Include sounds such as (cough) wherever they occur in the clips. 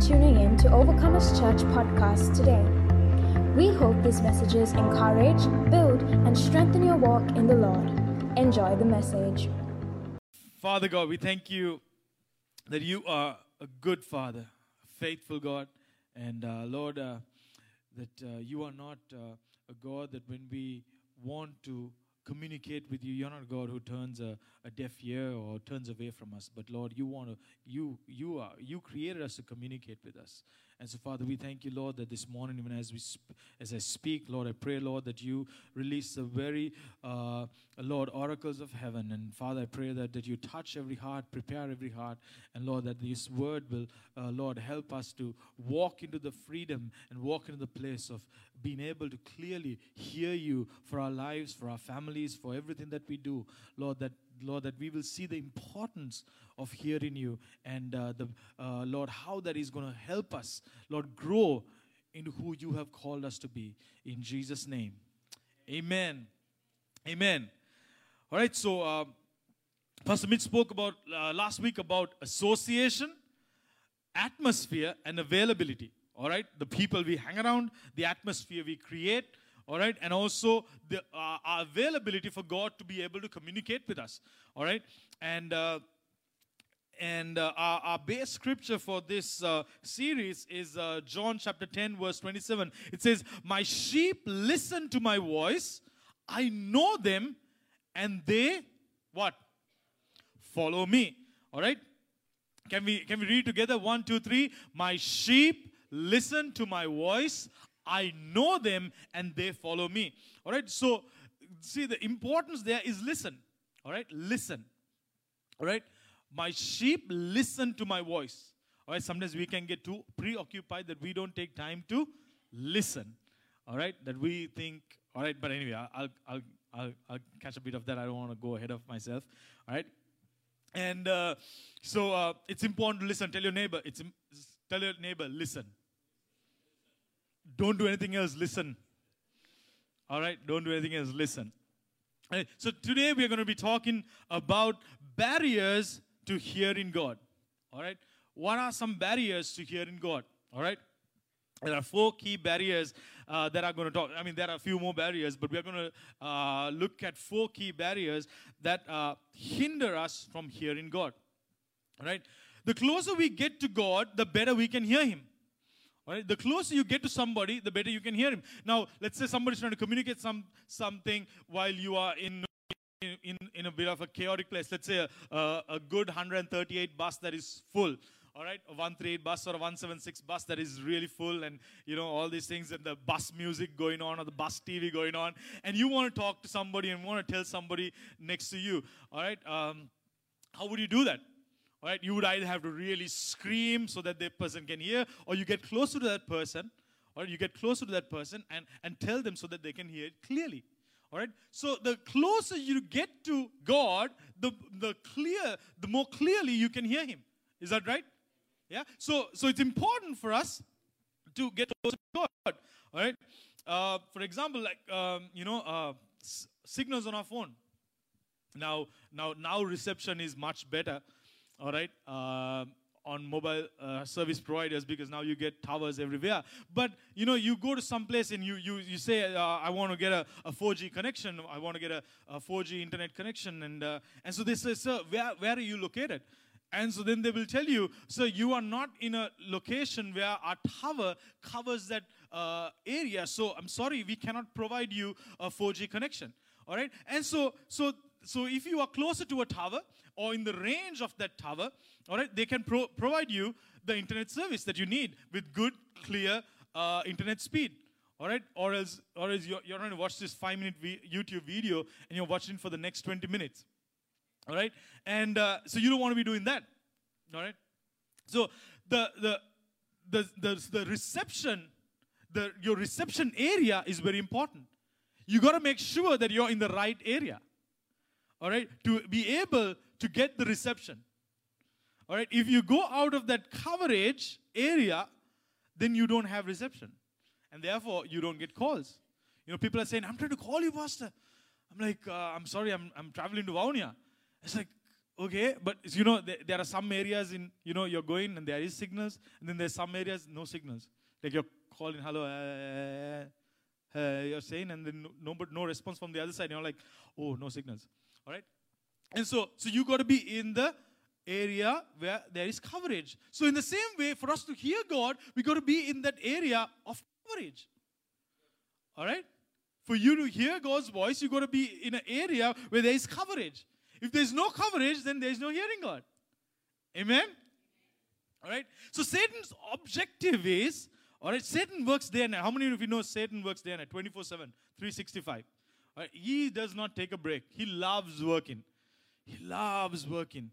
tuning in to Overcomers Church podcast today. We hope these messages encourage, build, and strengthen your walk in the Lord. Enjoy the message. Father God, we thank you that you are a good Father, a faithful God, and uh, Lord, uh, that uh, you are not uh, a God that when we want to communicate with you, you're not God who turns a, a deaf ear or turns away from us. But Lord, you want to, you, you are, you created us to communicate with us. And so, Father, we thank you, Lord, that this morning, even as we, sp- as I speak, Lord, I pray, Lord, that you release the very, uh, Lord, oracles of heaven. And Father, I pray that, that you touch every heart, prepare every heart, and Lord, that this word will, uh, Lord, help us to walk into the freedom and walk into the place of being able to clearly hear you for our lives, for our families, for everything that we do. Lord, that Lord, that we will see the importance of hearing you and uh, the uh, Lord, how that is going to help us, Lord, grow into who you have called us to be. In Jesus' name, Amen. Amen. All right, so uh, Pastor Mitch spoke about uh, last week about association, atmosphere, and availability. All right, the people we hang around, the atmosphere we create, all right? And also the uh, our availability for god to be able to communicate with us. All right? And uh, and uh, our, our base scripture for this uh, series is uh, john chapter 10 verse 27 it says my sheep listen to my voice. I know them and they what? Follow me. All right? Can we can we read together? One two three. My sheep listen to my voice I know them and they follow me. All right. So, see, the importance there is listen. All right. Listen. All right. My sheep listen to my voice. All right. Sometimes we can get too preoccupied that we don't take time to listen. All right. That we think, all right. But anyway, I'll, I'll, I'll, I'll catch a bit of that. I don't want to go ahead of myself. All right. And uh, so uh, it's important to listen. Tell your neighbor, it's, tell your neighbor, listen. Don't do anything else, listen. All right, don't do anything else, listen. Right, so today we are going to be talking about barriers to hearing God. All right, what are some barriers to hearing God? All right, there are four key barriers uh, that are going to talk. I mean, there are a few more barriers, but we are going to uh, look at four key barriers that uh, hinder us from hearing God. All right, the closer we get to God, the better we can hear Him. Right? The closer you get to somebody, the better you can hear him. Now, let's say somebody's trying to communicate some something while you are in in, in a bit of a chaotic place. Let's say a, a, a good 138 bus that is full. All right, a 138 bus or a 176 bus that is really full, and you know all these things, and the bus music going on or the bus TV going on, and you want to talk to somebody and want to tell somebody next to you. All right, um, how would you do that? Right, you would either have to really scream so that the person can hear, or you get closer to that person, or you get closer to that person and, and tell them so that they can hear it clearly. All right. So the closer you get to God, the the clear, the more clearly you can hear Him. Is that right? Yeah. So so it's important for us to get closer to God. All right. Uh, for example, like um, you know, uh, signals on our phone. Now now now reception is much better all right, uh, on mobile uh, service providers because now you get towers everywhere. But you know, you go to some place and you you you say, uh, I want to get a, a 4G connection. I want to get a, a 4G internet connection, and uh, and so they say, sir, where where are you located? And so then they will tell you, so you are not in a location where our tower covers that uh, area. So I'm sorry, we cannot provide you a 4G connection. All right, and so so so if you are closer to a tower or in the range of that tower, all right, they can pro- provide you the internet service that you need with good, clear uh, internet speed. All right, or else, or else you're, you're going to watch this five-minute YouTube video and you're watching for the next 20 minutes. All right, and uh, so you don't want to be doing that. All right, so the the the the, the reception, the your reception area is very important. You got to make sure that you're in the right area all right, to be able to get the reception. All right, if you go out of that coverage area, then you don't have reception. And therefore, you don't get calls. You know, people are saying, I'm trying to call you, Pastor. I'm like, uh, I'm sorry, I'm, I'm traveling to Vavuniya. It's like, okay, but you know, there, there are some areas in, you know, you're going and there is signals, and then there's some areas, no signals. Like you're calling, hello, uh, uh, you're saying, and then no, no, but no response from the other side. You're like, oh, no signals. All right? And so, so you got to be in the area where there is coverage. So, in the same way, for us to hear God, we got to be in that area of coverage. All right? For you to hear God's voice, you got to be in an area where there is coverage. If there's no coverage, then there's no hearing God. Amen? All right? So, Satan's objective is, all right, Satan works day and. How many of you know Satan works day and night? 24 7, 365. Right? He does not take a break. He loves working. He loves working.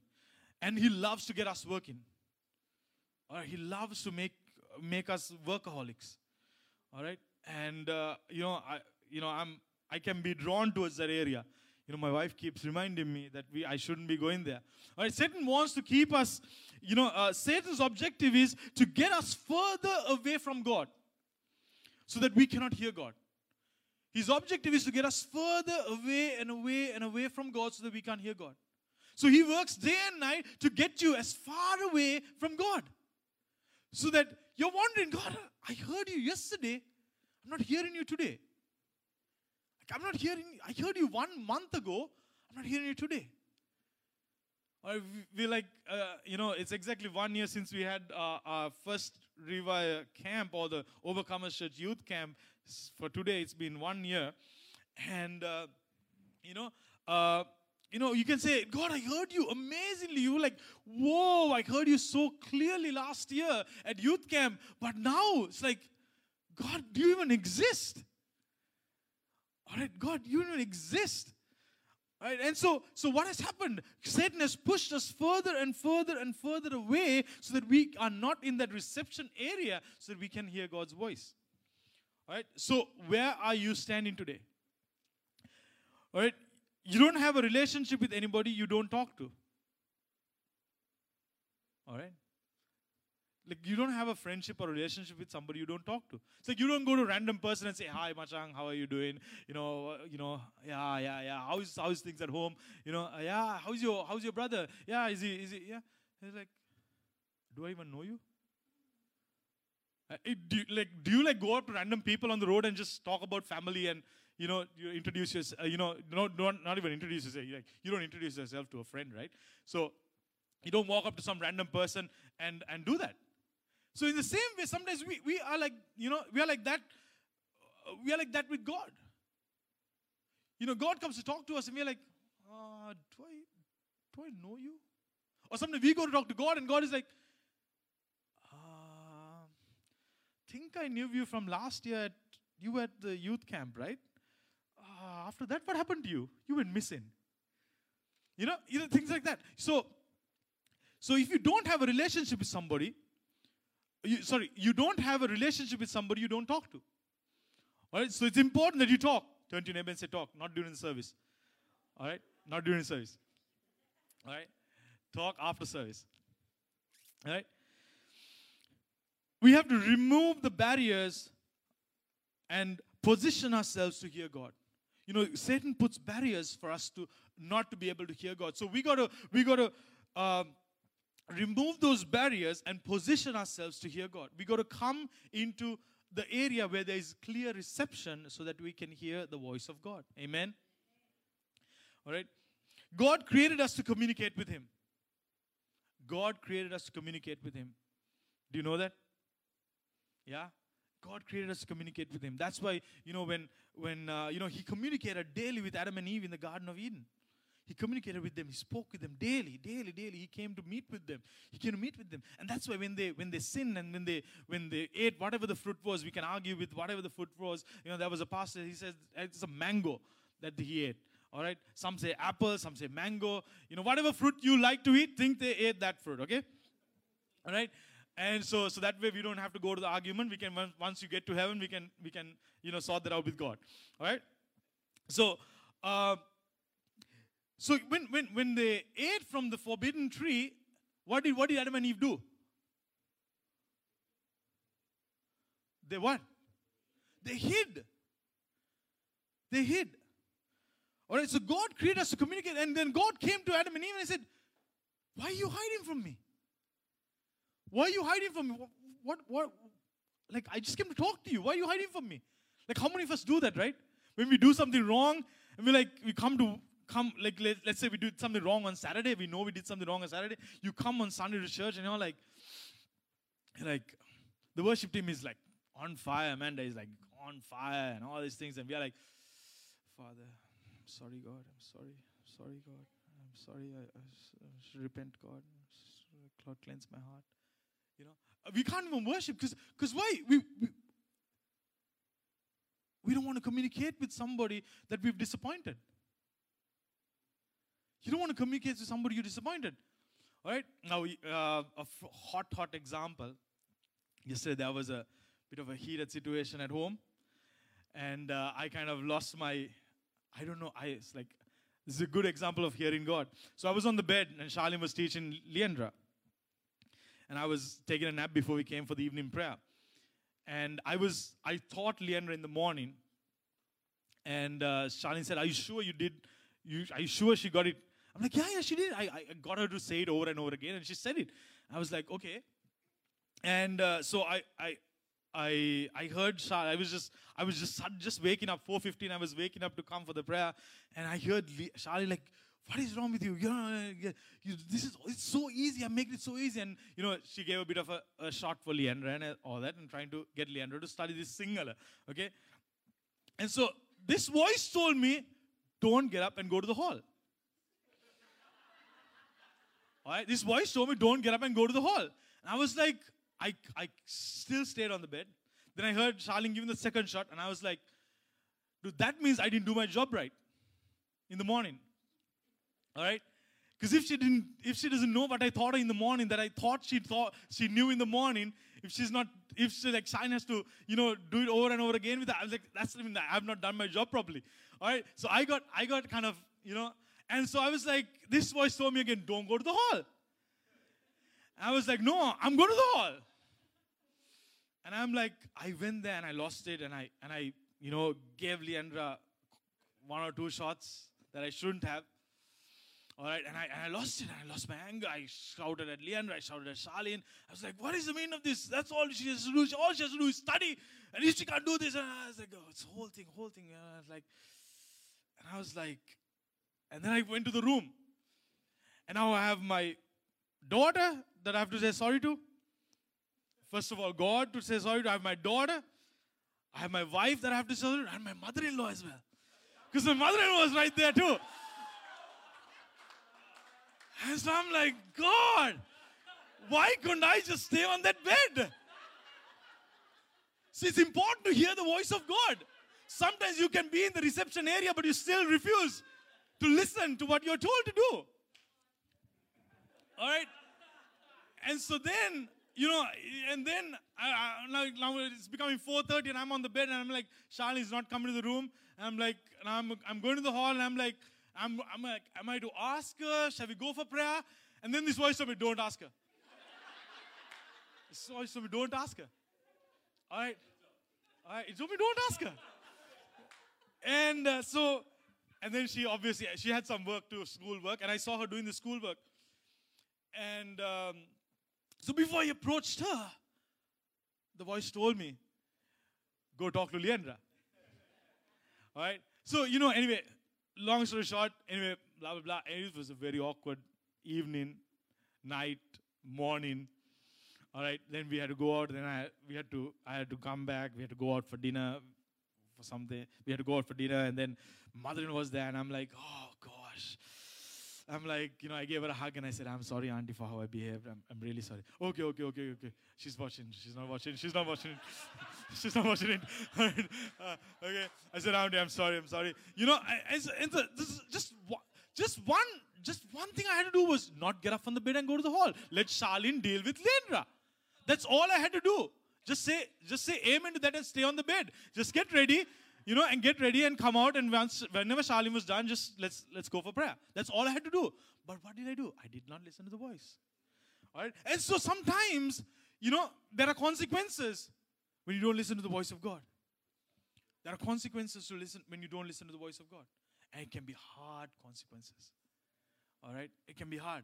And he loves to get us working. Right? He loves to make, make us workaholics. All right? And, uh, you know, I, you know, I'm, I can be drawn towards that area. You know, my wife keeps reminding me that we, I shouldn't be going there. All right, Satan wants to keep us, you know, uh, Satan's objective is to get us further away from God so that we cannot hear God. His objective is to get us further away and away and away from God so that we can't hear God. So he works day and night to get you as far away from God. So that you're wondering, God, I heard you yesterday. I'm not hearing you today. I'm not hearing, you. I heard you one month ago. I'm not hearing you today. Or we're like, uh, you know, it's exactly one year since we had uh, our first Riva camp or the Overcomers Church Youth Camp. For today, it's been one year. And, uh, you know, uh, you know, you can say, God, I heard you amazingly. You were like, whoa, I heard you so clearly last year at youth camp. But now it's like, God, do you even exist? All right, God, you don't exist. All right, and so, so what has happened? Satan has pushed us further and further and further away so that we are not in that reception area so that we can hear God's voice. Right, so where are you standing today? All right, you don't have a relationship with anybody you don't talk to. All right, like you don't have a friendship or relationship with somebody you don't talk to. It's like you don't go to a random person and say, "Hi, Machang, how are you doing? You know, uh, you know, yeah, yeah, yeah. How's how's things at home? You know, uh, yeah. How's your how's your brother? Yeah, is he is he? Yeah." He's like, "Do I even know you?" Uh, do you, like, do you like go up to random people on the road and just talk about family and you know you introduce yourself? Uh, you know, not not not even introduce yourself. Like you don't introduce yourself to a friend, right? So you don't walk up to some random person and and do that so in the same way, sometimes we, we are like, you know, we are like that. Uh, we are like that with God. You know, God comes to talk to us and we're like, uh, do I do I know you? Or sometimes we go to talk to God and God is like, uh, think I knew you from last year at you were at the youth camp, right? Uh, after that, what happened to you? You went missing. You know, you know, things like that. So, so if you don't have a relationship with somebody, you, sorry, you don't have a relationship with somebody you don't talk to. All right, so it's important that you talk. Turn to your neighbor and say, talk, not during the service. All right, not during the service. All right, talk after service. All right, we have to remove the barriers and position ourselves to hear God. You know, Satan puts barriers for us to not to be able to hear God. So we got to we got to um, remove those barriers and position ourselves to hear God. We got to come into the area where there is clear reception so that we can hear the voice of God. Amen. All right. God created us to communicate with Him. God created us to communicate with Him. Do you know that? Yeah. God created us to communicate with Him. That's why you know when when uh, you know He communicated daily with Adam and Eve in the Garden of Eden. He communicated with them. He spoke with them daily, daily, daily. He came to meet with them. He came to meet with them. And that's why when they when they sinned and when they when they ate whatever the fruit was, we can argue with whatever the fruit was. You know, there was a pastor, he says it's a mango that he ate. All right. Some say apple, some say mango. You know, whatever fruit you like to eat, think they ate that fruit, okay? All right. And so, so that way we don't have to go to the argument. We can once you get to heaven, we can we can you know sort that out with God. All right. So, uh, so when, when, when they ate from the forbidden tree, what did, what did Adam and Eve do? They what? They hid. They hid. All right, so God created us to communicate, and then God came to Adam and Eve and he said, Why are you hiding from me? Why are you hiding from me? What, what? Like, I just came to talk to you. Why are you hiding from me? Like, how many of us do that, right? When we do something wrong, and we like, we come to, come, like, let, let's say we did something wrong on Saturday. We know we did something wrong on Saturday. You come on Sunday to church, and you're like, like, the worship team is like on fire. Amanda is like on fire, and all these things. And we are like, Father, I'm sorry, God. I'm sorry. Sorry, God. I'm sorry. I should repent, God. Lord, cleanse my heart. You know, we can't even worship because because why? We, we we don't want to communicate with somebody that we've disappointed. You don't want to communicate with somebody you disappointed. All right. Now, uh, a hot, hot example. Yesterday there was a bit of a heated situation at home, and uh, I kind of lost my. I don't know. I it's like this is a good example of hearing God. So I was on the bed, and Charlene was teaching Leandra, and I was taking a nap before we came for the evening prayer. And I was, I taught Leandra in the morning, and uh, said, "Are you sure you did? You, are you sure she got it?" I'm like, "Yeah, yeah, she did. I, I got her to say it over and over again, and she said it." I was like, "Okay." And uh, so I, I, I, I heard Char- I was just, I was just, just waking up. 4:15. I was waking up to come for the prayer, and I heard Charlie like, "What is wrong with you? You know, you, this is, it's so easy. I make it so easy." And you know, she gave a bit of a, a shot for Leandra and all that, and trying to get Leandra to study this Sinhala. Okay, and so this voice told me, "Don't get up and go to the hall." All right, this voice told me, "Don't get up and go to the hall." And I was like, I, I still stayed on the bed. Then I heard Charlene giving the second shot, and I was like, dude, that means I didn't do my job right in the morning. All right? Because if she didn't, if she doesn't know what I thought in the morning, that I thought she thought she knew in the morning, if she's not, if she like Shine has to, you know, do it over and over again with that, I was like, that's I mean, I have not done my job properly. All right. So I got, I got kind of, you know, and so I was like, this voice told me again, don't go to the hall. I was like, no, I'm going to the hall. And I'm like, I went there and I lost it, and I and I, you know, gave Leandra one or two shots that I shouldn't have. All right, and I, and I lost it, I lost my anger. I shouted at Leandra, I shouted at Charlene. I was like, what is the meaning of this? That's all she has to do. All she has to do is study, and if she can't do this, and I was like, oh, it's whole thing, whole thing. And I was like, and I was like, and then I went to the room, and now I have my daughter that I have to say sorry to. First of all, God to say sorry to. I have my daughter. I have my wife that I have to say sorry to, and my mother-in-law as well. Because my mother-in-law was right there too. And so I'm like, God, why couldn't I just stay on that bed? See, it's important to hear the voice of God. Sometimes you can be in the reception area, but you still refuse to listen to what you're told to do. All right? And so then, you know, and then I, I, now, now it's becoming 4.30 and I'm on the bed and I'm like, Charlie's not coming to the room. And I'm like, and I'm, I'm going to the hall and I'm like, I'm, I'm like, am I to ask her? Shall we go for prayer? And then this voice told me, don't ask her. this voice told me, don't ask her. All right? All right, it told me, don't ask her. And uh, so, and then she obviously, she had some work to school work and I saw her doing the school work. And um, so before I approached her, the voice told me, go talk to Leandra. All right? So, you know, anyway, long story short, anyway, blah, blah, blah. And it was a very awkward evening, night, morning. All right, then we had to go out. Then I we had to I had to come back. We had to go out for dinner, for something. We had to go out for dinner, and then mother-in-law was there, and I'm like, oh gosh. I'm like, you know, I gave her a hug and I said, I'm sorry, auntie, for how I behaved. I'm, I'm really sorry. Okay, okay, okay, okay. She's watching. She's not watching. She's not watching. (laughs) She's not watching it. (laughs) Uh, okay. I said, auntie, I'm sorry. I'm sorry. You know, this is just just one, just one thing I had to do was not get up from the bed and go to the hall. Let Charlene deal with Leandra. That's all I had to do. Just say, just say amen to that and stay on the bed. Just get ready, you know, and get ready and come out. And once, whenever Charlene was done, just let's let's go for prayer. That's all I had to do. But what did I do? I did not listen to the voice. All right. And so sometimes, you know, there are consequences when you don't listen to the voice of God. There are consequences to listen when you don't listen to the voice of God, and it can be hard consequences. All right, it can be hard.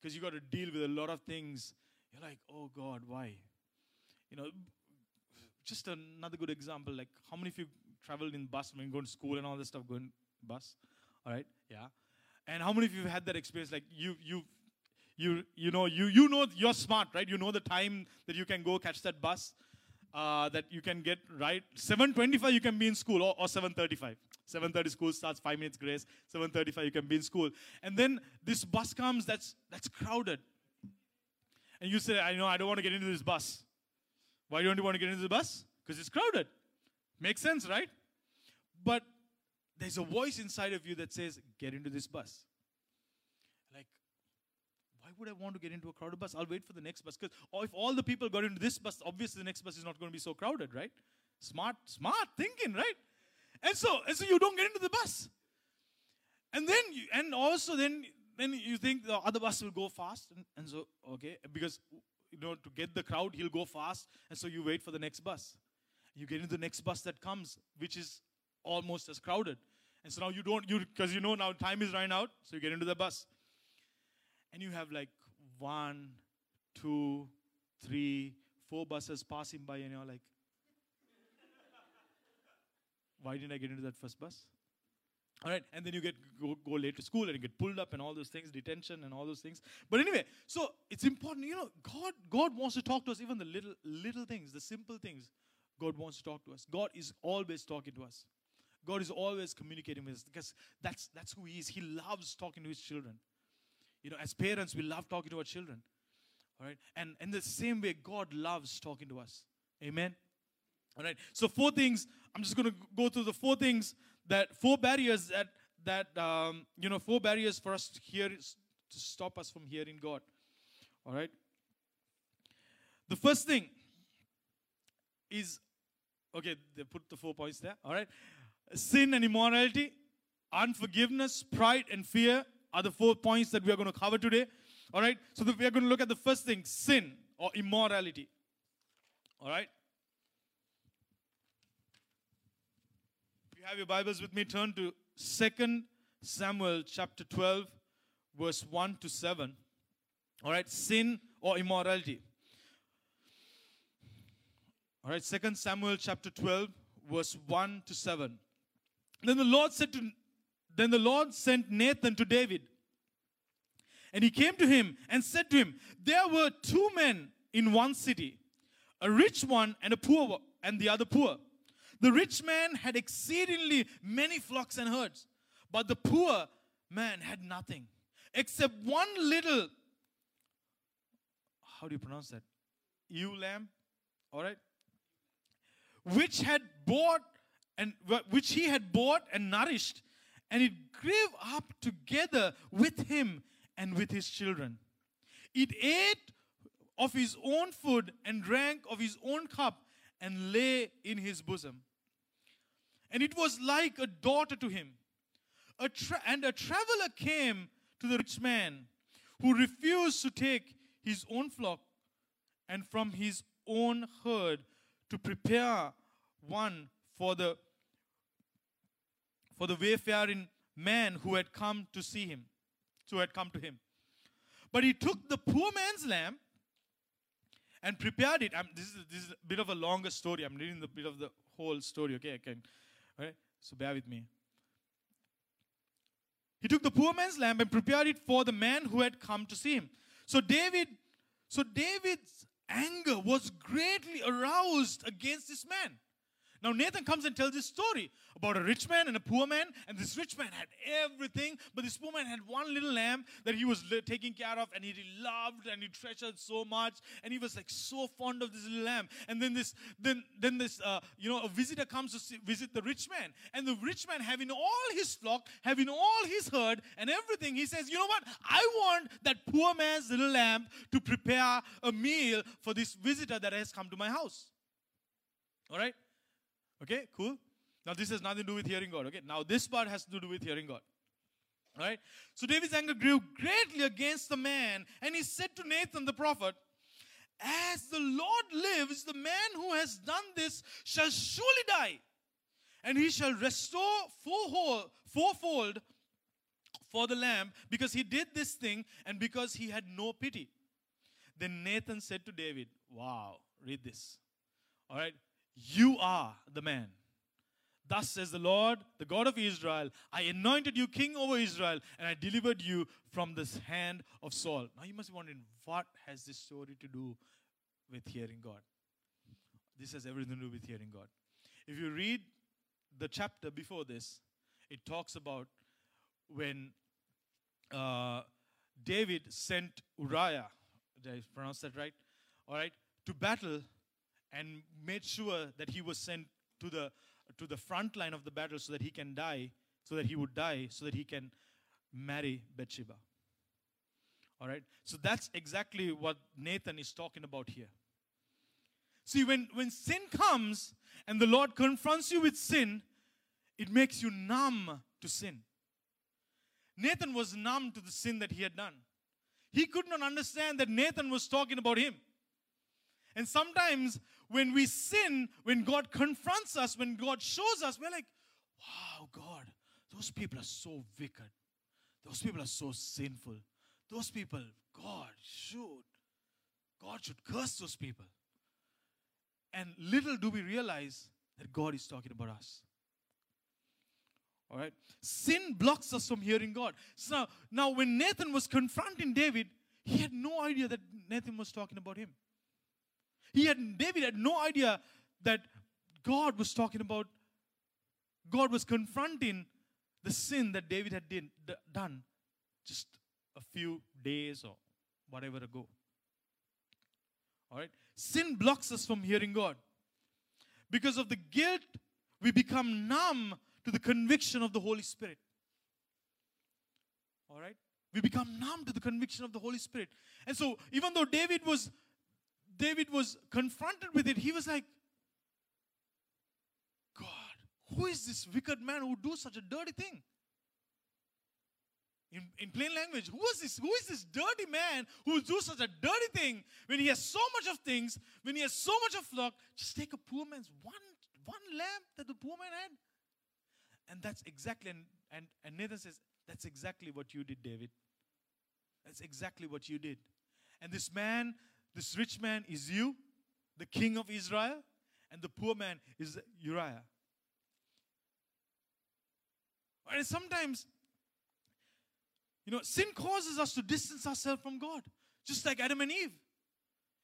because you got to deal with a lot of things. You're like, oh God, why? You know, just another good example. Like, how many of you traveled in bus when you go to school and all this stuff? Going bus, all right, yeah. And how many of you have had that experience? Like, you you you you know you you know you're smart, right? You know the time that you can go catch that bus. Uh, that you can get right 7.25 you can be in school or, or 7.35 7.30 school starts 5 minutes grace 7.35 you can be in school and then this bus comes that's that's crowded and you say i know i don't want to get into this bus why don't you want to get into the bus because it's crowded makes sense right but there's a voice inside of you that says get into this bus like why would I want to get into a crowded bus? I'll wait for the next bus. Because if all the people got into this bus, obviously the next bus is not going to be so crowded, right? Smart, smart thinking, right? And so, and so you don't get into the bus. And then, you, and also then, then you think the other bus will go fast, and, and so okay, because you know to get the crowd, he'll go fast, and so you wait for the next bus. You get into the next bus that comes, which is almost as crowded, and so now you don't you because you know now time is running out, so you get into the bus and you have like one, two, three, four buses passing by, and you're like, (laughs) why didn't I get into that first bus? All right, and then you get go, go late to school and you get pulled up and all those things, detention and all those things. But anyway, so it's important, you know, God God wants to talk to us, even the little little things, the simple things. God wants to talk to us. God is always talking to us. God is always communicating with us because that's that's who He is. He loves talking to His children. You know, as parents, we love talking to our children. All right. And in the same way, God loves talking to us. Amen. All right. So four things. I'm just going to go through the four things that four barriers that that um, you know four barriers for us to hear to stop us from hearing God. All right. The first thing is okay. They put the four points there. All right. Sin and immorality, unforgiveness, pride and fear, are the four points that we are going to cover today. All right. So we are going to look at the first thing sin or immorality. All right. If you have your Bibles with me, turn to 2 Samuel chapter 12, verse 1 to 7. All right. Sin or immorality. All right. 2 Samuel chapter 12, verse 1 to 7. Then the Lord said to then the Lord sent Nathan to David. And he came to him and said to him, There were two men in one city, a rich one and a poor and the other poor. The rich man had exceedingly many flocks and herds, but the poor man had nothing except one little how do you pronounce that? Ewe lamb, all right? Which had bought and which he had bought and nourished and it grew up together with him and with his children. It ate of his own food and drank of his own cup and lay in his bosom. And it was like a daughter to him. A tra- and a traveler came to the rich man who refused to take his own flock and from his own herd to prepare one for the for the wayfaring man who had come to see him, who had come to him. But he took the poor man's lamb and prepared it. I'm, this, is, this is a bit of a longer story. I'm reading the bit of the whole story. Okay, I can. Right, so bear with me. He took the poor man's lamb and prepared it for the man who had come to see him. So David, so David's anger was greatly aroused against this man. Now Nathan comes and tells this story about a rich man and a poor man, and this rich man had everything, but this poor man had one little lamb that he was taking care of, and he loved and he treasured so much, and he was like so fond of this little lamb. And then this, then then this, uh, you know, a visitor comes to see, visit the rich man, and the rich man having all his flock, having all his herd and everything, he says, you know what? I want that poor man's little lamb to prepare a meal for this visitor that has come to my house. All right. Okay, cool. Now this has nothing to do with hearing God. Okay, now this part has to do with hearing God. Right? So David's anger grew greatly against the man, and he said to Nathan the prophet, As the Lord lives, the man who has done this shall surely die, and he shall restore fourfold, fourfold for the lamb because he did this thing and because he had no pity. Then Nathan said to David, Wow, read this. All right, you are the man. Thus says the Lord, the God of Israel, I anointed you king over Israel, and I delivered you from this hand of Saul. Now you must be wondering, what has this story to do with hearing God? This has everything to do with hearing God. If you read the chapter before this, it talks about when uh, David sent Uriah, did I pronounce that right? All right, to battle and made sure that he was sent to the to the front line of the battle so that he can die, so that he would die, so that he can marry Bathsheba. All right, so that's exactly what Nathan is talking about here. See, when, when sin comes and the Lord confronts you with sin, it makes you numb to sin. Nathan was numb to the sin that he had done. He could not understand that Nathan was talking about him. And sometimes when we sin, when God confronts us, when God shows us, we're like, wow, God, those people are so wicked. Those people are so sinful. Those people, God should, God should curse those people. And little do we realize that God is talking about us. All right. Sin blocks us from hearing God. So now, when Nathan was confronting David, he had no idea that Nathan was talking about him. He had David had no idea that God was talking about. God was confronting the sin that David had did, done just a few days or whatever ago. All right. Sin blocks us from hearing God. Because of the guilt, we become numb to the conviction of the Holy Spirit. All right? We become numb to the conviction of the Holy Spirit. And so, even though David was David was confronted with it, he was like, God, who is this wicked man who do such a dirty thing? In, in plain language, who is this? Who is this dirty man who do such a dirty thing when he has so much of things, when he has so much of flock? Just take a poor man's one one lamb that the poor man had. And that's exactly, and, and, and Nathan says, that's exactly what you did, David. That's exactly what you did. And this man, this rich man is you, the king of Israel, and the poor man is Uriah. And sometimes, you know, sin causes us to distance ourselves from God, just like Adam and Eve.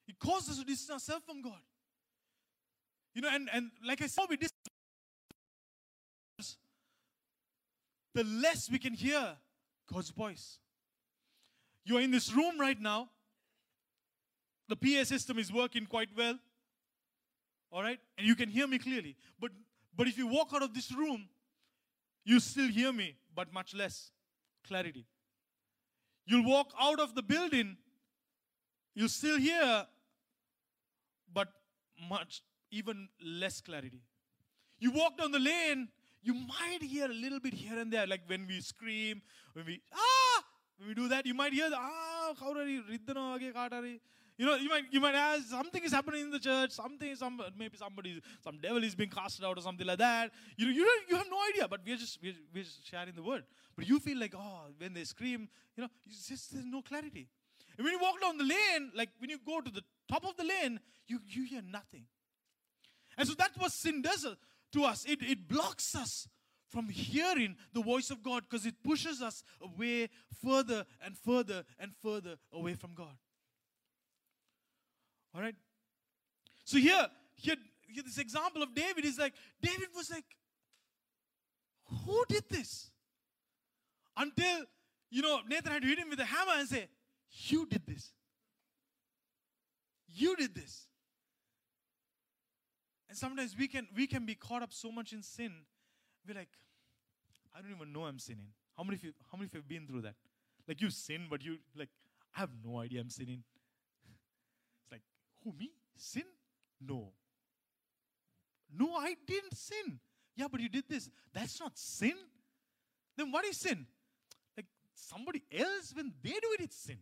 It causes us to distance ourselves from God. You know, and, and like I said, we distance the less we can hear God's voice. You're in this room right now. The PA system is working quite well. All right? And you can hear me clearly. But but if you walk out of this room, you still hear me, but much less clarity. You'll walk out of the building, you still hear, but much, even less clarity. You walk down the lane, you might hear a little bit here and there, like when we scream, when we, ah, when we do that, you might hear the, ah, how are you, you know, you might you might ask something is happening in the church, something, some maybe somebody, some devil is being cast out or something like that. You you don't, you have no idea, but we're just we're, we're just sharing the word. But you feel like oh, when they scream, you know, just there's no clarity. And when you walk down the lane, like when you go to the top of the lane, you you hear nothing. And so that's what sin does uh, to us. It it blocks us from hearing the voice of God because it pushes us away further and further and further away from God. All right. So here, here, here, this example of David is like David was like, who did this? Until you know Nathan had to hit him with a hammer and say, "You did this. You did this." And sometimes we can we can be caught up so much in sin, we're like, I don't even know I'm sinning. How many of you how many of you have been through that? Like you sin, but you like, I have no idea I'm sinning. Who, me? Sin? No. No, I didn't sin. Yeah, but you did this. That's not sin. Then what is sin? Like somebody else, when they do it, it's sin.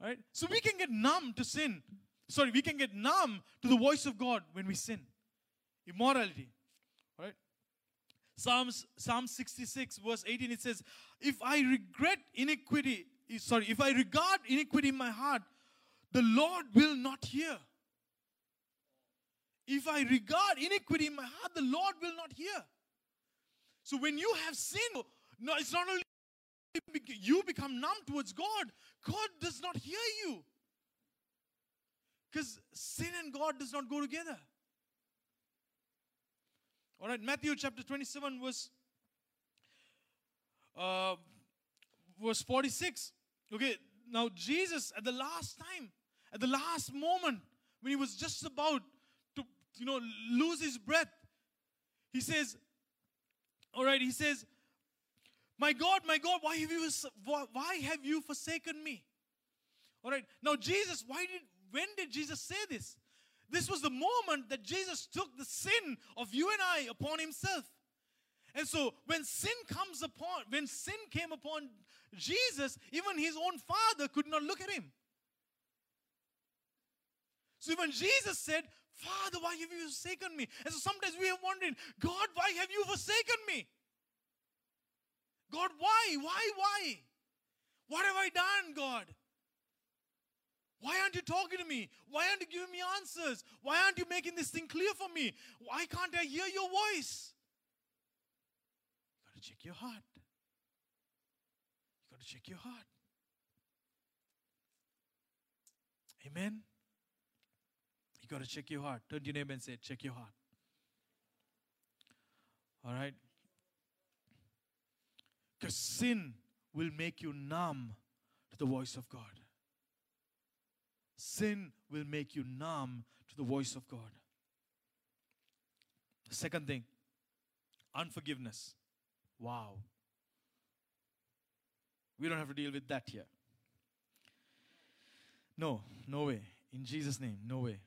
All right? So we can get numb to sin. Sorry, we can get numb to the voice of God when we sin. Immorality. All right? Psalms, Psalm 66, verse 18, it says, If I regret iniquity, sorry, if I regard iniquity in my heart, the Lord will not hear. If I regard iniquity in my heart, the Lord will not hear. So when you have sin, no, it's not only you become numb towards God, God does not hear you. Because sin and God does not go together. All right, Matthew chapter 27, verse, uh, verse 46. Okay, now Jesus, at the last time, at the last moment, when he was just about to, you know, lose his breath, he says, all right, he says, my God, my God, why have you, why have you forsaken me? All right, now Jesus, why did, when did Jesus say this? This was the moment that Jesus took the sin of you and I upon himself. And so when sin comes upon, when sin came upon Jesus, even his own father could not look at him. So even Jesus said, Father, why have you forsaken me? And so sometimes we are wondering, God, why have you forsaken me? God, why? Why? Why? What have I done, God? Why aren't you talking to me? Why aren't you giving me answers? Why aren't you making this thing clear for me? Why can't I hear your voice? You got to check your heart. You got to check your heart. Amen. You got to check your heart. Turn to your neighbor and say, check your heart. All right? Because sin will make you numb to the voice of God. Sin will make you numb to the voice of God. The second thing, unforgiveness. Wow. We don't have to deal with that here. No, no way. In Jesus' name, no way.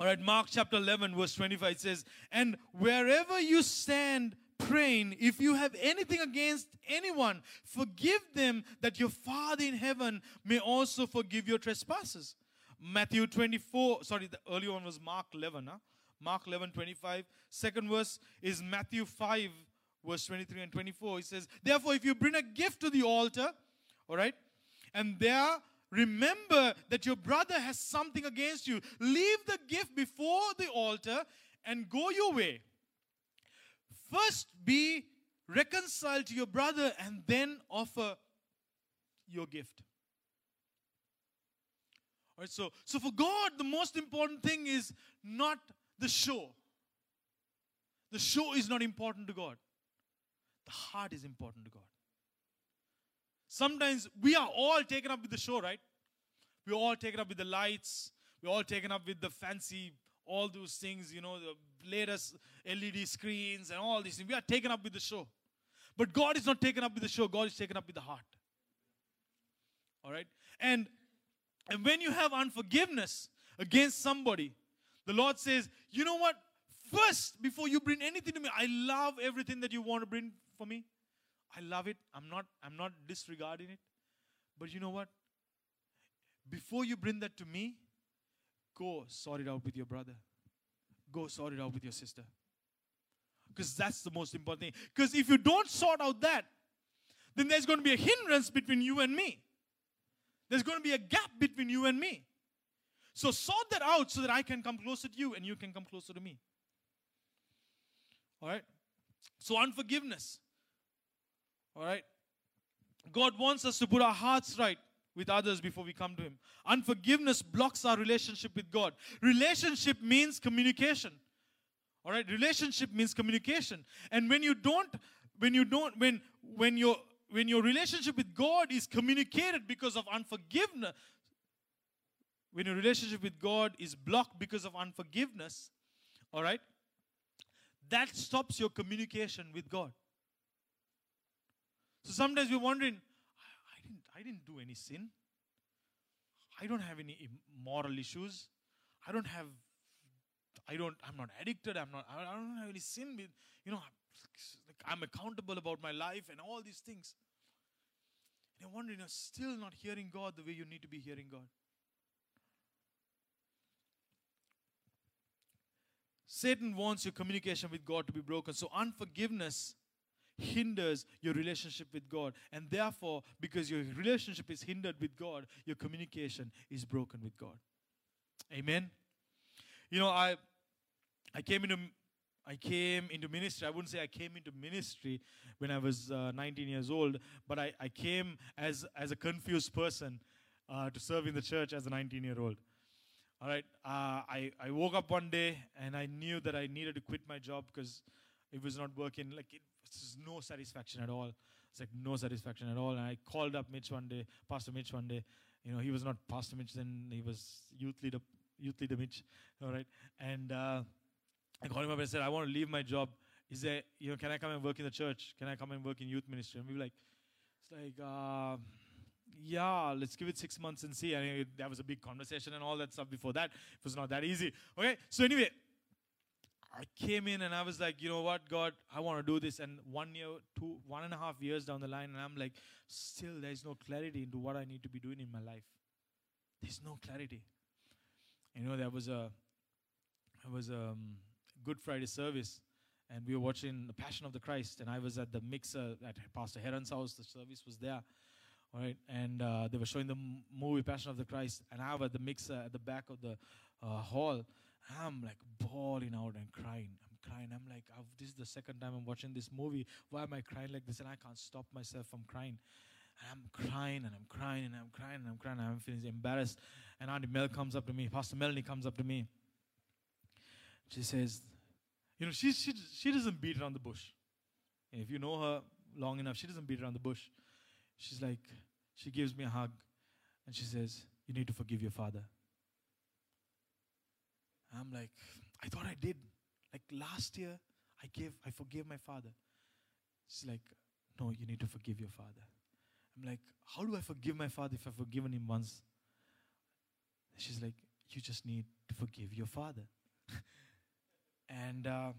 All right, Mark chapter 11, verse 25 says, And wherever you stand praying, if you have anything against anyone, forgive them that your Father in heaven may also forgive your trespasses. Matthew 24, sorry, the early one was Mark 11, huh? Mark 11, 25. Second verse is Matthew 5, verse 23 and 24. It says, Therefore, if you bring a gift to the altar, all right, and there remember that your brother has something against you, leave the gift before the altar and go your way. First be reconciled to your brother and then offer your gift. All right, so, so for God, the most important thing is not the show. The show is not important to God. The heart is important to God. Sometimes we are all taken up with the show, right? We're all taken up with the lights. We're all taken up with the fancy, all those things, you know, the latest LED screens and all these things. We are taken up with the show. But God is not taken up with the show, God is taken up with the heart. All right? And, and when you have unforgiveness against somebody, the Lord says, you know what? First, before you bring anything to me, I love everything that you want to bring for me. I love it. I'm not, I'm not disregarding it. But you know what? Before you bring that to me, go sort it out with your brother. Go sort it out with your sister. Because that's the most important thing. Because if you don't sort out that, then there's going to be a hindrance between you and me. There's going to be a gap between you and me. So sort that out so that I can come closer to you and you can come closer to me. All right? So, unforgiveness. All right? God wants us to put our hearts right with others before we come to Him. Unforgiveness blocks our relationship with God. Relationship means communication. All right, relationship means communication. And when you don't, when you don't, when when your when your relationship with God is communicated because of unforgiveness, when your relationship with God is blocked because of unforgiveness, all right, that stops your communication with God. So sometimes we're wondering, I didn't, I didn't do any sin. I don't have any moral issues. I don't have, I don't, I'm not addicted. I'm not, I don't have any sin with, you know, like I'm accountable about my life and all these things. And you're wondering, you're still not hearing God the way you need to be hearing God. Satan wants your communication with God to be broken. So unforgiveness hinders your relationship with God. And therefore, because your relationship is hindered with God, your communication is broken with God. Amen. You know, I I came into I came into ministry. I wouldn't say I came into ministry when I was uh, 19 years old, but I, I came as as a confused person uh, to serve in the church as a 19 year old. All right, uh, I I woke up one day and I knew that I needed to quit my job because it was not working. Like it was no satisfaction at all. It's like no satisfaction at all. And I called up Mitch one day, Pastor Mitch one day. You know, he was not Pastor Mitch then; he was youth leader, youth leader Mitch. (laughs) All right, and uh, I called him up and said, I want to leave my job. Is there, you know, can I come and work in the church? Can I come and work in youth ministry? And we were like, it's like, uh, yeah, let's give it six months and see. And it, that was a big conversation and all that stuff before that. It was not that easy. Okay, so anyway, I came in and I was like, you know what, God, I want to do this. And one year, two, one and a half years down the line, and I'm like, still, there's no clarity into what I need to be doing in my life. There's no clarity. You know, there was a, there was a um, Good Friday service, and we were watching The Passion of the Christ, and I was at the mixer at Pastor Heron's house. The service was there, all right, and uh, they were showing the movie Passion of the Christ, and I was at the mixer at the back of the uh, hall. I'm like bawling out and crying. I'm crying. I'm like, I've, this is the second time I'm watching this movie. Why am I crying like this? And I can't stop myself from crying. And I'm crying and I'm crying and I'm crying and I'm crying. And I'm feeling embarrassed. And Auntie Mel comes up to me. Pastor Melanie comes up to me. She says, you know, she, she, she doesn't beat around the bush. If you know her long enough, she doesn't beat around the bush. She's like, she gives me a hug and she says, You need to forgive your father. I'm like, I thought I did. Like last year, I gave, I forgave my father. She's like, No, you need to forgive your father. I'm like, How do I forgive my father if I've forgiven him once? She's like, You just need to forgive your father. (laughs) and, uh,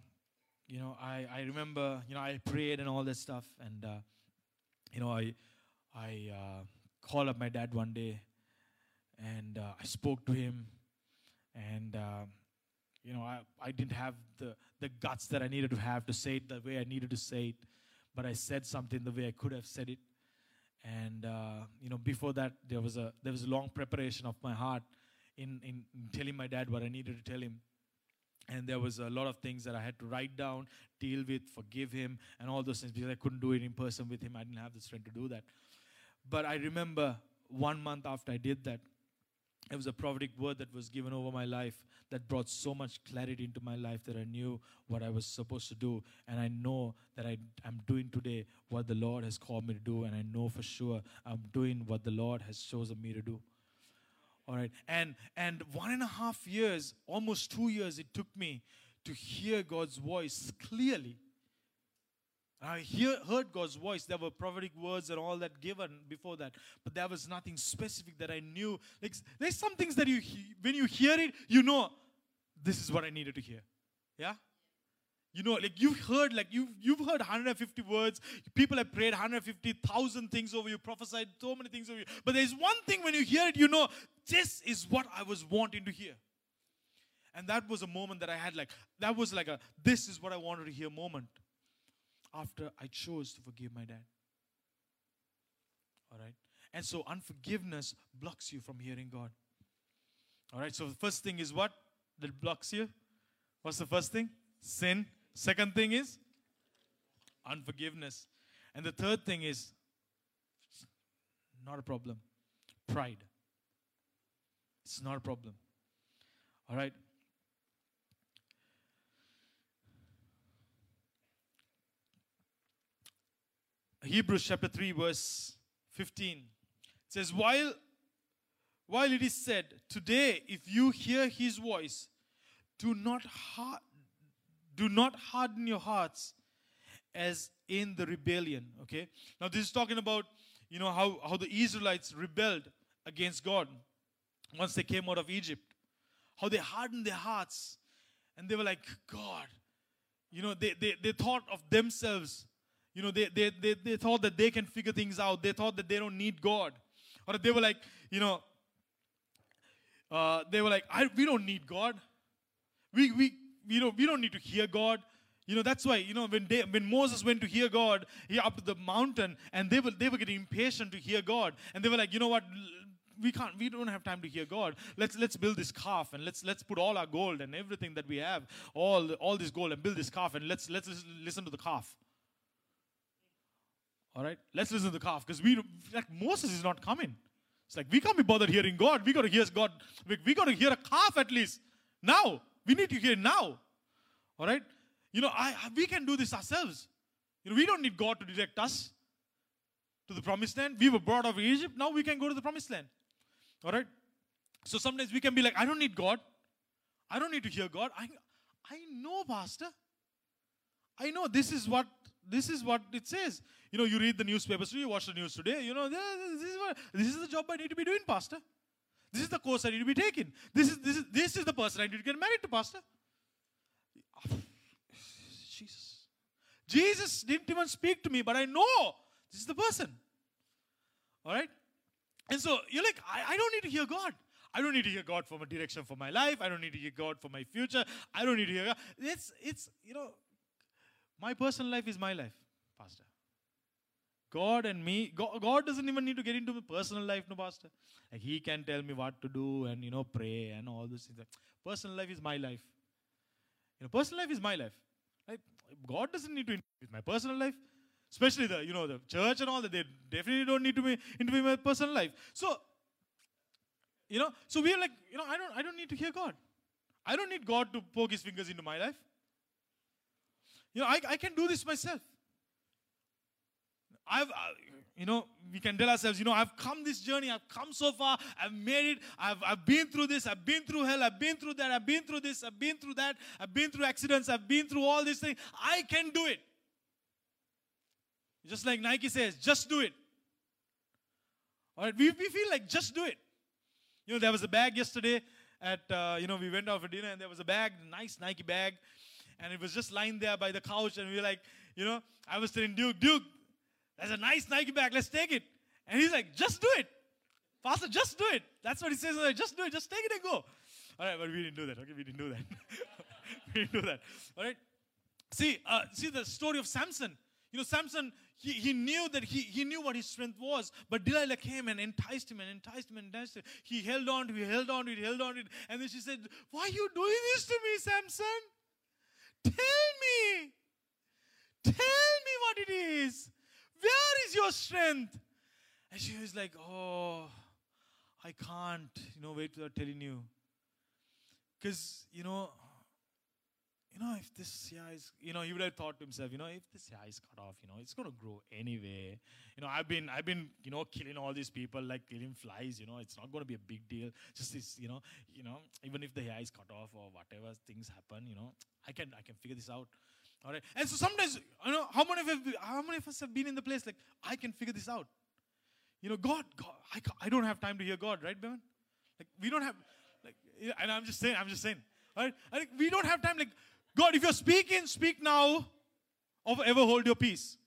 you know, I, I remember, you know, I prayed and all that stuff. And, uh, you know, I, I uh, called up my dad one day and uh, I spoke to him. And, uh, you know, I, I didn't have the, the guts that I needed to have to say it the way I needed to say it. But I said something the way I could have said it. And, uh, you know, before that, there was a, there was a long preparation of my heart in, in, in telling my dad what I needed to tell him and there was a lot of things that I had to write down, deal with, forgive him, and all those things because I couldn't do it in person with him. I didn't have the strength to do that. But I remember one month after I did that, it was a prophetic word that was given over my life that brought so much clarity into my life that I knew what I was supposed to do. And I know that I, am doing today what the Lord has called me to do. And I know for sure I'm doing what the Lord has chosen me to do. All right. And and one and a half years, almost two years, it took me to hear God's voice clearly. I hear, heard God's voice. There were prophetic words and all that given before that, but there was nothing specific that I knew. Like there's some things that you, when you hear it, you know, this is what I needed to hear. Yeah. You know, like you've heard, like you've you've heard 150 words. People have prayed 150,000 things over you, prophesied so many things over you. But there's one thing when you hear it, you know, this is what I was wanting to hear. And that was a moment that I had like that was like a this is what I wanted to hear moment after I chose to forgive my dad. All right. And so unforgiveness blocks you from hearing God. All right. So the first thing is what that blocks you? What's the first thing? Sin. Second thing is unforgiveness. And the third thing is not a problem pride. It's not a problem. All right. Hebrews chapter 3, verse 15 it says, While while it is said, Today, if you hear his voice, do not ha- do not harden your hearts as in the rebellion. Okay. Now this is talking about, you know, how, how the Israelites rebelled against God once they came out of Egypt. How they hardened their hearts. And they were like, God, you know, they, they, they thought of themselves. You know, they, they, they, they thought that they can figure things out. They thought that they don't need God. Or they were like, you know, uh, they were like, we don't need God. We, we, you know, we don't need to hear God. You know, that's why, you know, when, they, when Moses went to hear God, he up to the mountain, and they were, they were getting impatient to hear God. And they were like, you know what, we can't, we don't have time to hear God. Let's, let's build this calf, and let's, let's put all our gold and everything that we have, all, all this gold, and build this calf, and let's, let's listen to the calf. All right, let's listen to the calf, because we, like, Moses is not coming. It's like, we can't be bothered hearing God. We got to hear God. We, we got to hear a calf at least. Now. We need to hear now. All right? You know, I, we can do this ourselves. You know, we don't need God to direct us to the promised land. We were brought out of Egypt. Now we can go to the promised land. All right? So sometimes we can be like, I don't need God. I don't need to hear God. I, I know, Pastor. I know this is what this is what it says. You know, you read the newspapers, you watch the news today. You know, this is what this is the job I need to be doing, Pastor. This is the course I need to be taking. This is this is this is the person I need to get married to, Pastor. Jesus. Jesus didn't even speak to me, but I know this is the person. All right? And so you're like, I, I don't need to hear God. I don't need to hear God for my direction for my life. I don't need to hear God for my future. I don't need to hear God. It's it's you know, my personal life is my life, Pastor. God and me, God, doesn't even need to get into my personal life, no, Pastor. Like He can tell me what to do and, you know, pray and all those things. Personal life is my life. You know, personal life is my life. Like, God doesn't need to with my personal life. Especially the, you know, the church and all that, they definitely don't need to be into my personal life. So, you know, so we're like, you know, I don't I don't need to hear God. I don't need God to poke his fingers into my life. You know, I, I can do this myself. I've, uh, you know, we can tell ourselves, you know, I've come this journey, I've come so far, I've made it, I've, I've been through this, I've been through hell, I've been through that, I've been through this, I've been through that, I've been through accidents, I've been through all these things. I can do it. Just like Nike says, just do it. All right, we, we feel like just do it. You know, there was a bag yesterday at, uh, you know, we went out for dinner and there was a bag, nice Nike bag, and it was just lying there by the couch, and we were like, you know, I was telling Duke, Duke, there's a nice Nike bag. Let's take it. And he's like, just do it. Pastor, just do it. That's what he says. Just do it. Just take it and go. All right, but we didn't do that. Okay, we didn't do that. (laughs) we didn't do that. All right. See, uh, see the story of Samson. You know, Samson, he, he knew that he, he knew what his strength was, but Delilah came and enticed him and enticed him and enticed him. He held on to it, he held on to it, held on to it. And then she said, Why are you doing this to me, Samson? Tell me. Tell me what it is. Where is your strength? And she was like, Oh, I can't, you know, wait without telling you. Because, you know, you know, if this hair is, you know, he would have thought to himself, you know, if this hair is cut off, you know, it's to grow anyway. You know, I've been, I've been, you know, killing all these people like killing flies. You know, it's not to be a big deal. Just this, you know, you know, even if the hair is cut off or whatever things happen, you know, I can, I can figure this out. All right. And so sometimes, you know, how many of how many of us have been in the place like I can figure this out? You know, God, God, I, I don't have time to hear God, right, Bevan? Like we don't have, like, and I'm just saying, I'm just saying, all right? Like, we don't have time. Like, God, if you're speaking, speak now, or forever hold your peace.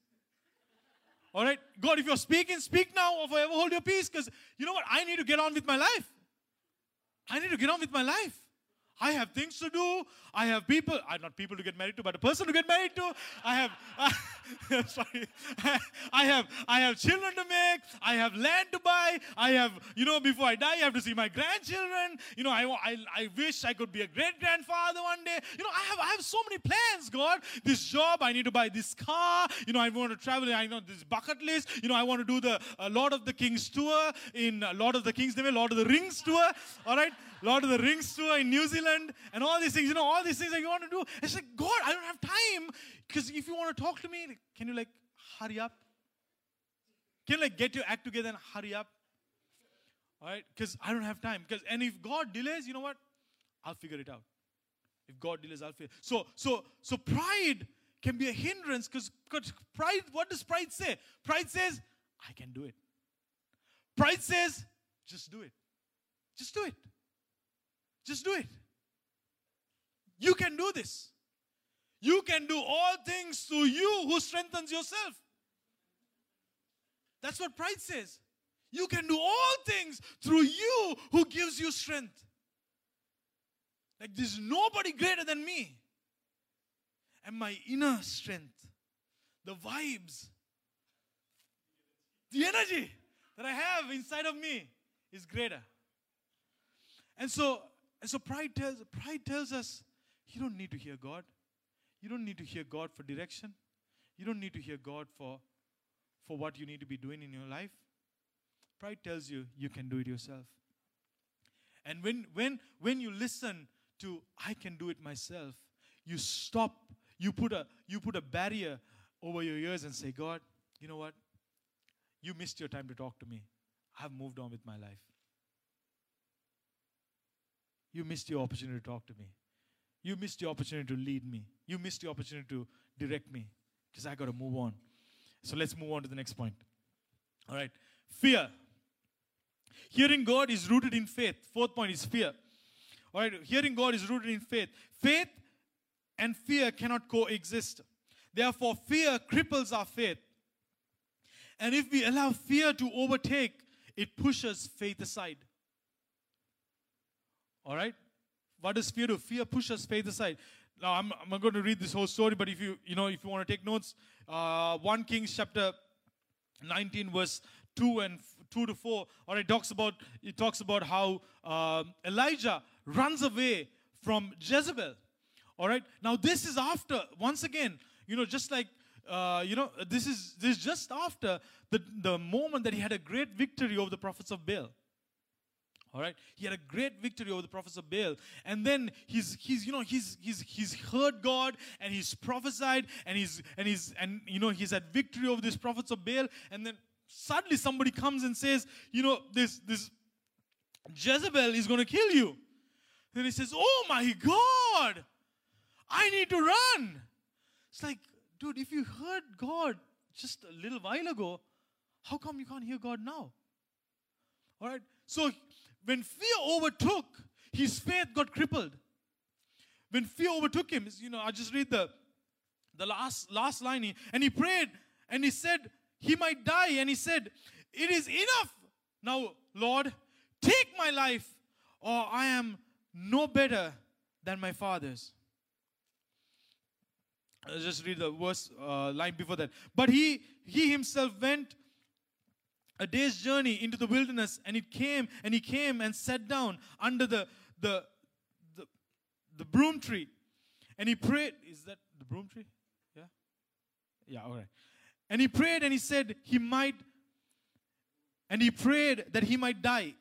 All right, God, if you're speaking, speak now, or forever hold your peace, because you know what? I need to get on with my life. I need to get on with my life. I have things to do. I have people, I not people to get married to, but a person to get married to. I have, (laughs) uh, sorry, (laughs) I have, I have children to make. I have land to buy. I have, you know, before I die, I have to see my grandchildren. You know, I, I, I wish I could be a great grandfather one day. You know, I have, I have so many plans, God. This job, I need to buy this car. You know, I want to travel. I know this bucket list. You know, I want to do the uh, Lord of the Kings tour in uh, Lord of the Kings, Lord of the Rings tour. All right. Lord of the Rings tour in New Zealand, and all these things, you know, all these things that you want to do. It's like, God, I don't have time. Because if you want to talk to me, can you like hurry up? Can you like get your act together and hurry up? All right? Because I don't have time. Because and if God delays, you know what? I'll figure it out. If God delays, I'll figure. So so so pride can be a hindrance because pride. What does pride say? Pride says, I can do it. Pride says, just do it. Just do it. Just do it. You can do this. You can do all things through you who strengthens yourself. That's what pride says. You can do all things through you who gives you strength. Like there's nobody greater than me. and my inner strength, the vibes, the energy that I have inside of me is greater. And so, and so pride tells pride tells us you don't need to hear God. You don't need to hear God for direction. You don't need to hear God for for what you need to be doing in your life. Pride tells you you can do it yourself. And when when when you listen to I can do it myself, you stop, you put a you put a barrier over your ears and say, God, you know what? You missed your time to talk to me. I've moved on with my life. You missed your opportunity to talk to me. You missed your opportunity to lead me. You missed your opportunity to direct me because I got to move on. So let's move on to the next point. All right. Fear. Hearing God is rooted in faith. Fourth point is fear. All right. Hearing God is rooted in faith. Faith and fear cannot coexist. Therefore, fear cripples our faith. And if we allow fear to overtake, it pushes faith aside. All right? What does fear do? Fear pushes faith aside. Now, I'm, I'm going to read this whole story, but if you, you know, if you want to take notes, uh, 1 Kings chapter 19, verse 2 and 2 to 4, all right talks about, it talks about how uh, Elijah runs away from Jezebel. All right? Now, this is after, once again, you know, just like uh, you know, this is this is just after the, the moment that he had a great victory over the prophets of Baal. All right, he had a great victory over the prophets of Baal, and then he's he's you know he's he's he's heard God and he's prophesied and he's and he's and you know he's had victory over these prophets of Baal, and then suddenly somebody comes and says, you know, this this Jezebel is going to kill you. Then he says, oh my God, I need to run. It's like, dude, if you heard God just a little while ago, how come you can't hear God now? All right. So when fear overtook, his faith got crippled. When fear overtook him, you know, I just read the the last last line, and he prayed and he said he might die, and he said, It is enough. Now, Lord, take my life, or I am no better than my fathers. I'll just read the verse uh, line before that. But he he himself went a day's journey into the wilderness, and it came, and he came and sat down under the the the, the broom tree, and he prayed. Is that the broom tree? Yeah, yeah. All right. And he prayed, and he said he might, and he prayed that he might die.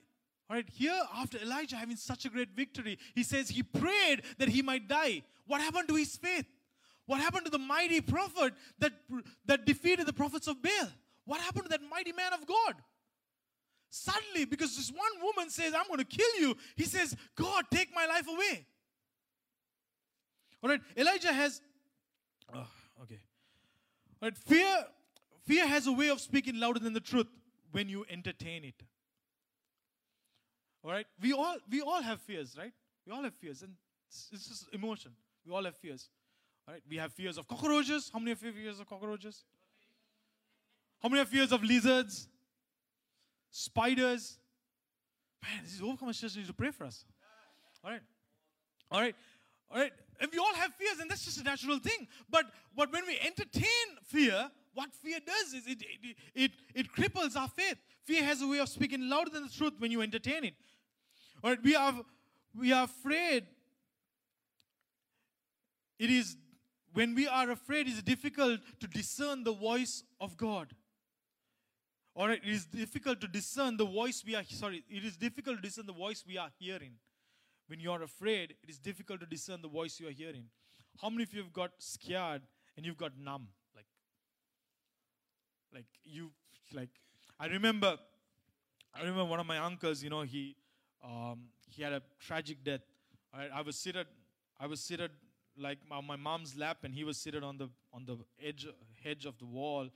All right. Here, after Elijah having such a great victory, he says he prayed that he might die. What happened to his faith? What happened to the mighty prophet that, that defeated the prophets of Baal? What happened to that mighty man of God? Suddenly, because this one woman says, I'm going to kill you, he says, God, take my life away. All right, Elijah has, oh, okay. All right, fear, fear has a way of speaking louder than the truth when you entertain it. All right, we all we all have fears, right? We all have fears, and it's, it's just emotion. We all have fears. All right, we have fears of cockroaches. How many of you have fears of cockroaches? How many have fears of lizards? Spiders? Man, this is overcomers church needs to pray for us. All right. All right. All right. If we all have fears, and that's just a natural thing. But but when we entertain fear, what fear does is it it, it, it cripples our faith. Fear has a way of speaking louder than the truth when you entertain it. All right, we are we are afraid. It is when we are afraid, it's difficult to discern the voice of God. Right, it is difficult to discern the voice we are, sorry, it is difficult to discern the voice we are hearing. When you are afraid, it is difficult to discern the voice you are hearing. How many of you have got scared and you've got numb? Like, like you, like, I remember, I remember one of my uncles, you know, he, um, he had a tragic death. I, I was seated, I was seated like on my mom's lap, and he was seated on the on the edge edge of the wall.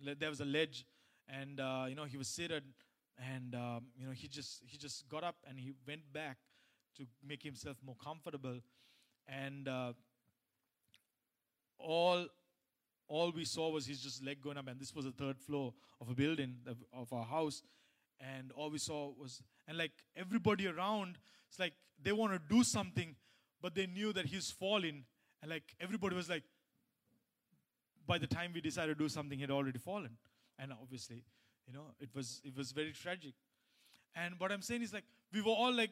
There was a ledge, and uh, you know he was seated and um, you know he just he just got up and he went back to make himself more comfortable. And uh, all all we saw was his just leg going up and this was the third floor of a building of our house. And all we saw was and like everybody around it's like they want to do something but they knew that he's falling and like everybody was like by the time we decided to do something, he had already fallen. And obviously, you know, it was it was very tragic. And what I'm saying is like we were all like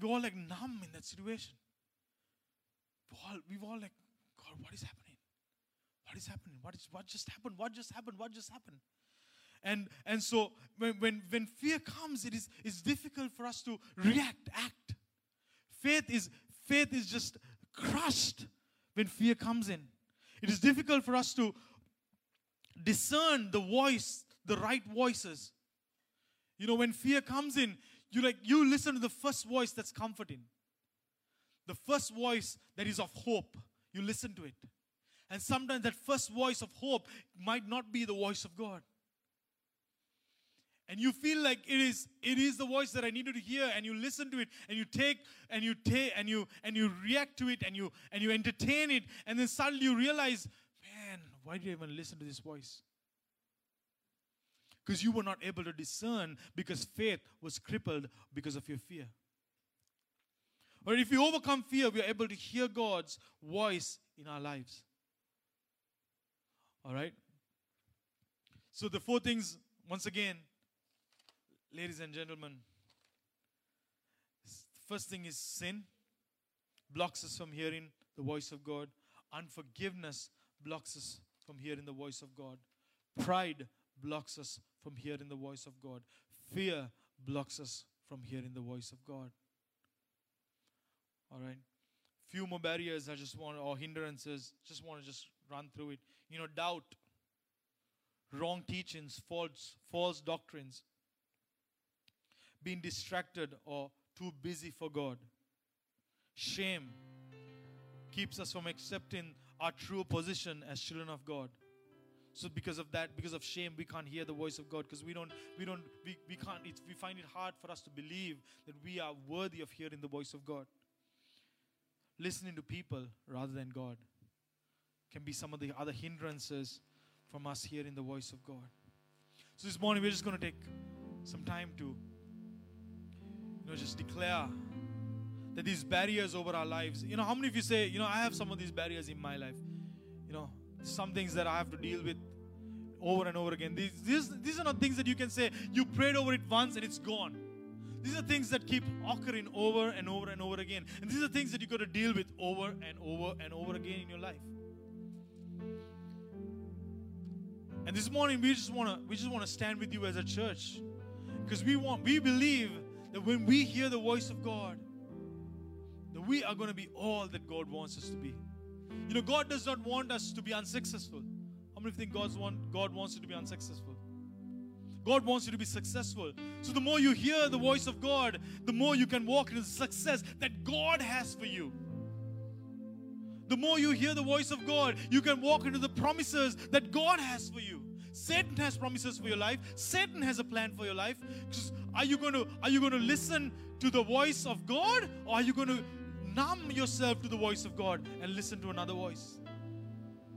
we were all like numb in that situation. We were all, we were all like, God, what is happening? What is happening? What is what just happened? What just happened? What just happened? And and so when when, when fear comes, it is it's difficult for us to react, act. Faith is faith is just crushed when fear comes in. It is difficult for us to discern the voice, the right voices. You know, when fear comes in, you like you listen to the first voice that's comforting. The first voice that is of hope. You listen to it. And sometimes that first voice of hope might not be the voice of God. And you feel like it is it is the voice that I needed to hear, and you listen to it, and you take and you take and you and you react to it, and you and you entertain it, and then suddenly you realize, why did I even listen to this voice? Because you were not able to discern because faith was crippled because of your fear. Or if we overcome fear, we are able to hear God's voice in our lives. All right? So, the four things, once again, ladies and gentlemen, first thing is sin, blocks us from hearing the voice of God. Unforgiveness blocks us from hearing the voice of God. Pride blocks us from hearing the voice of God. Fear blocks us from hearing the voice of God. All right. Few more barriers I just want, or hindrances, just want to just run through it. You know, doubt, wrong teachings, false, false doctrines, being distracted or too busy for God. Shame keeps us from accepting our true position as children of God. So because of that, because of shame, we can't hear the voice of God because we don't, we don't, we, we can't, we find it hard for us to believe that we are worthy of hearing the voice of God. Listening to people rather than God can be some of the other hindrances from us hearing the voice of God. So this morning we're just going to take some time to you know just declare that these barriers over our lives. You know, how many of you say, you know, I have some of these barriers in my life. You know, some things that I have to deal with over and over again. These, these, these are not things that you can say, you prayed over it once and it's gone. These are things that keep occurring over and over and over again. And these are things that you got to deal with over and over and over again in your life. And this morning we just want to we just want to stand with you as a church because we want we believe that when we hear the voice of God that we are going to be all that God wants us to be. You know God does not want us to be unsuccessful. How many think God's want God wants you to be unsuccessful? God wants you to be successful. So the more you hear the voice of God, the more you can walk into the success that God has for you. The more you hear the voice of God, you can walk into the promises that God has for you. Satan has promises for your life. Satan has a plan for your life. Are you going to are you going to listen to the voice of God or are you going to numb yourself to the voice of God and listen to another voice?